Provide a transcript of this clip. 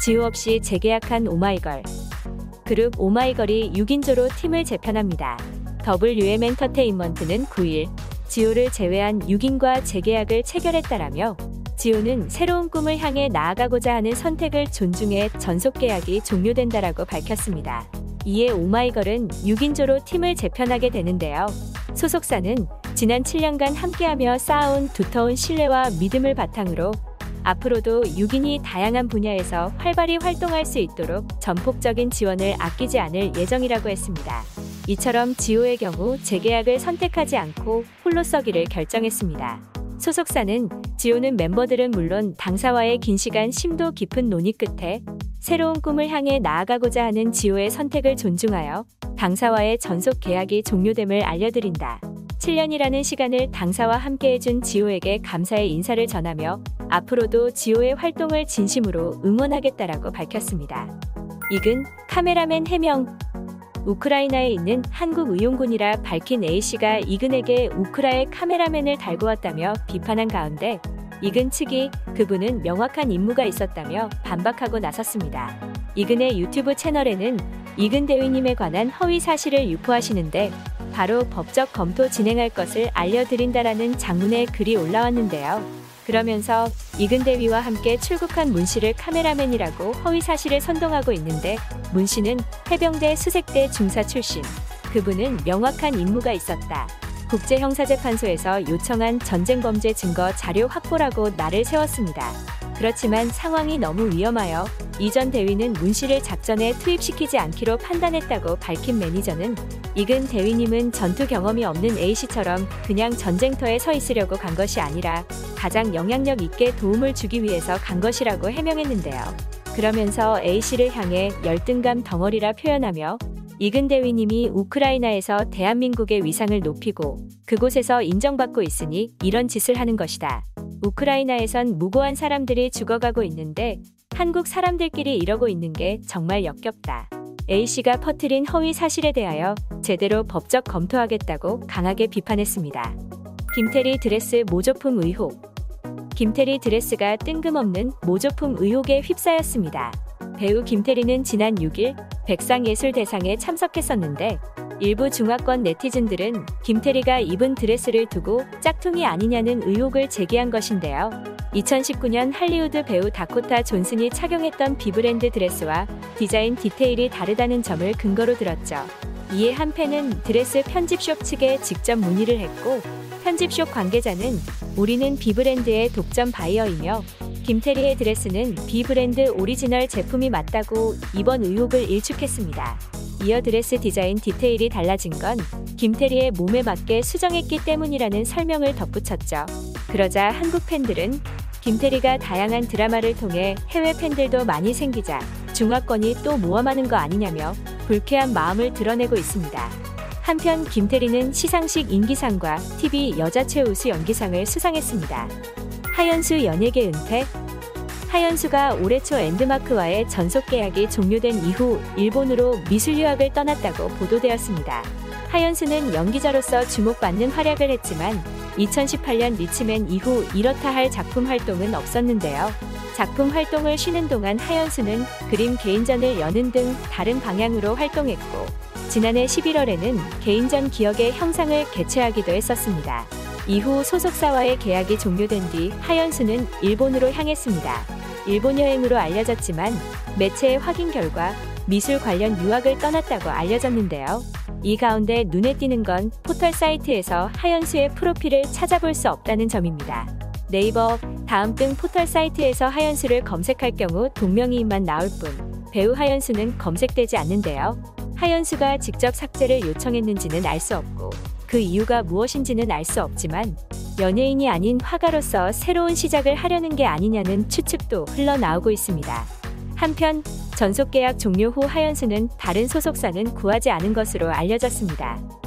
지우 없이 재계약한 오마이걸. 그룹 오마이걸이 6인조로 팀을 재편합니다. WM 엔터테인먼트는 9일 지우를 제외한 6인과 재계약을 체결했다라며 지우는 새로운 꿈을 향해 나아가고자 하는 선택을 존중해 전속 계약이 종료된다라고 밝혔습니다. 이에 오마이걸은 6인조로 팀을 재편하게 되는데요. 소속사는 지난 7년간 함께하며 쌓아온 두터운 신뢰와 믿음을 바탕으로 앞으로도 6인이 다양한 분야에서 활발히 활동할 수 있도록 전폭적인 지원을 아끼지 않을 예정이라고 했습니다. 이처럼 지호의 경우 재계약을 선택하지 않고 홀로 서기를 결정했습니다. 소속사는 지호는 멤버들은 물론 당사와의 긴 시간 심도 깊은 논의 끝에 새로운 꿈을 향해 나아가고자 하는 지호의 선택을 존중하여 당사와의 전속 계약이 종료됨을 알려드린다. 7년이라는 시간을 당사와 함께 해준 지호에게 감사의 인사를 전하며 앞으로도 지호의 활동을 진심으로 응원하겠다라고 밝혔습니다. 이근 카메라맨 해명 우크라이나에 있는 한국 의용군이라 밝힌 A씨가 이근에게 우크라의 카메라맨을 달고 왔다며 비판한 가운데 이근 측이 그분은 명확한 임무가 있었다며 반박하고 나섰습니다. 이근의 유튜브 채널에는 이근 대위님에 관한 허위 사실을 유포하시는데 바로 법적 검토 진행할 것을 알려드린다라는 장문의 글이 올라왔는데요. 그러면서 이근 대위와 함께 출국한 문 씨를 카메라맨이라고 허위 사실을 선동하고 있는데 문 씨는 해병대 수색대 중사 출신. 그분은 명확한 임무가 있었다. 국제형사재판소에서 요청한 전쟁범죄 증거 자료 확보라고 나를 세웠습니다. 그렇지만 상황이 너무 위험하여 이전 대위는 문 씨를 작전에 투입시키지 않기로 판단했다고 밝힌 매니저는 이근 대위님은 전투 경험이 없는 A씨처럼 그냥 전쟁터에 서 있으려고 간 것이 아니라 가장 영향력 있게 도움을 주기 위해서 간 것이라고 해명했는데요. 그러면서 A씨를 향해 열등감 덩어리라 표현하며 이근 대위님이 우크라이나에서 대한민국의 위상을 높이고 그곳에서 인정받고 있으니 이런 짓을 하는 것이다. 우크라이나에선 무고한 사람들이 죽어가고 있는데 한국 사람들끼리 이러고 있는 게 정말 역겹다. A씨가 퍼뜨린 허위 사실에 대하여 제대로 법적 검토하겠다고 강하게 비판했습니다. 김태리 드레스 모조품 의혹 김태리 드레스가 뜬금없는 모조품 의혹에 휩싸였습니다. 배우 김태리는 지난 6일 백상예술대상에 참석했었는데 일부 중화권 네티즌들은 김태리가 입은 드레스를 두고 짝퉁이 아니냐는 의혹을 제기한 것인데요. 2019년 할리우드 배우 다코타 존슨이 착용했던 B브랜드 드레스와 디자인 디테일이 다르다는 점을 근거로 들었죠. 이에 한 팬은 드레스 편집숍 측에 직접 문의를 했고 편집숍 관계자는 우리는 B브랜드의 독점 바이어이며 김태리의 드레스는 B브랜드 오리지널 제품이 맞다고 이번 의혹을 일축했습니다. 이어 드레스 디자인 디테일이 달라진 건 김태리의 몸에 맞게 수정했기 때문이라는 설명을 덧붙였죠. 그러자 한국 팬들은 김태리가 다양한 드라마를 통해 해외 팬들도 많이 생기자 중화권이 또 모험하는 거 아니냐며 불쾌한 마음을 드러내고 있습니다. 한편 김태리는 시상식 인기상과 TV 여자 최우수 연기상을 수상했습니다. 하연수 연예계 은퇴 하연수가 올해 초 엔드마크와의 전속 계약이 종료된 이후 일본으로 미술 유학을 떠났다고 보도되었습니다. 하연수는 연기자로서 주목받는 활약을 했지만 2018년 리치맨 이후 이렇다 할 작품 활동은 없었는데요. 작품 활동을 쉬는 동안 하연수는 그림 개인전을 여는 등 다른 방향으로 활동했고 지난해 11월에는 개인전 기억의 형상을 개최하기도 했었습니다. 이후 소속사와의 계약이 종료된 뒤 하연수는 일본으로 향했습니다. 일본 여행으로 알려졌지만 매체의 확인 결과 미술 관련 유학을 떠났다고 알려졌는데요. 이 가운데 눈에 띄는 건 포털 사이트에서 하연수의 프로필을 찾아볼 수 없다는 점입니다. 네이버 다음 등 포털 사이트에서 하연수를 검색할 경우 동명이인만 나올 뿐 배우 하연수는 검색되지 않는데요. 하연수가 직접 삭제를 요청했는지는 알 수 없고 그 이유가 무엇인지는 알 수 없지만 연예인이 아닌 화가로서 새로운 시작을 하려는 게 아니냐는 추측도 흘러나오고 있습니다. 한편 전속 계약 종료 후 하연수는 다른 소속사는 구하지 않은 것으로 알려졌습니다.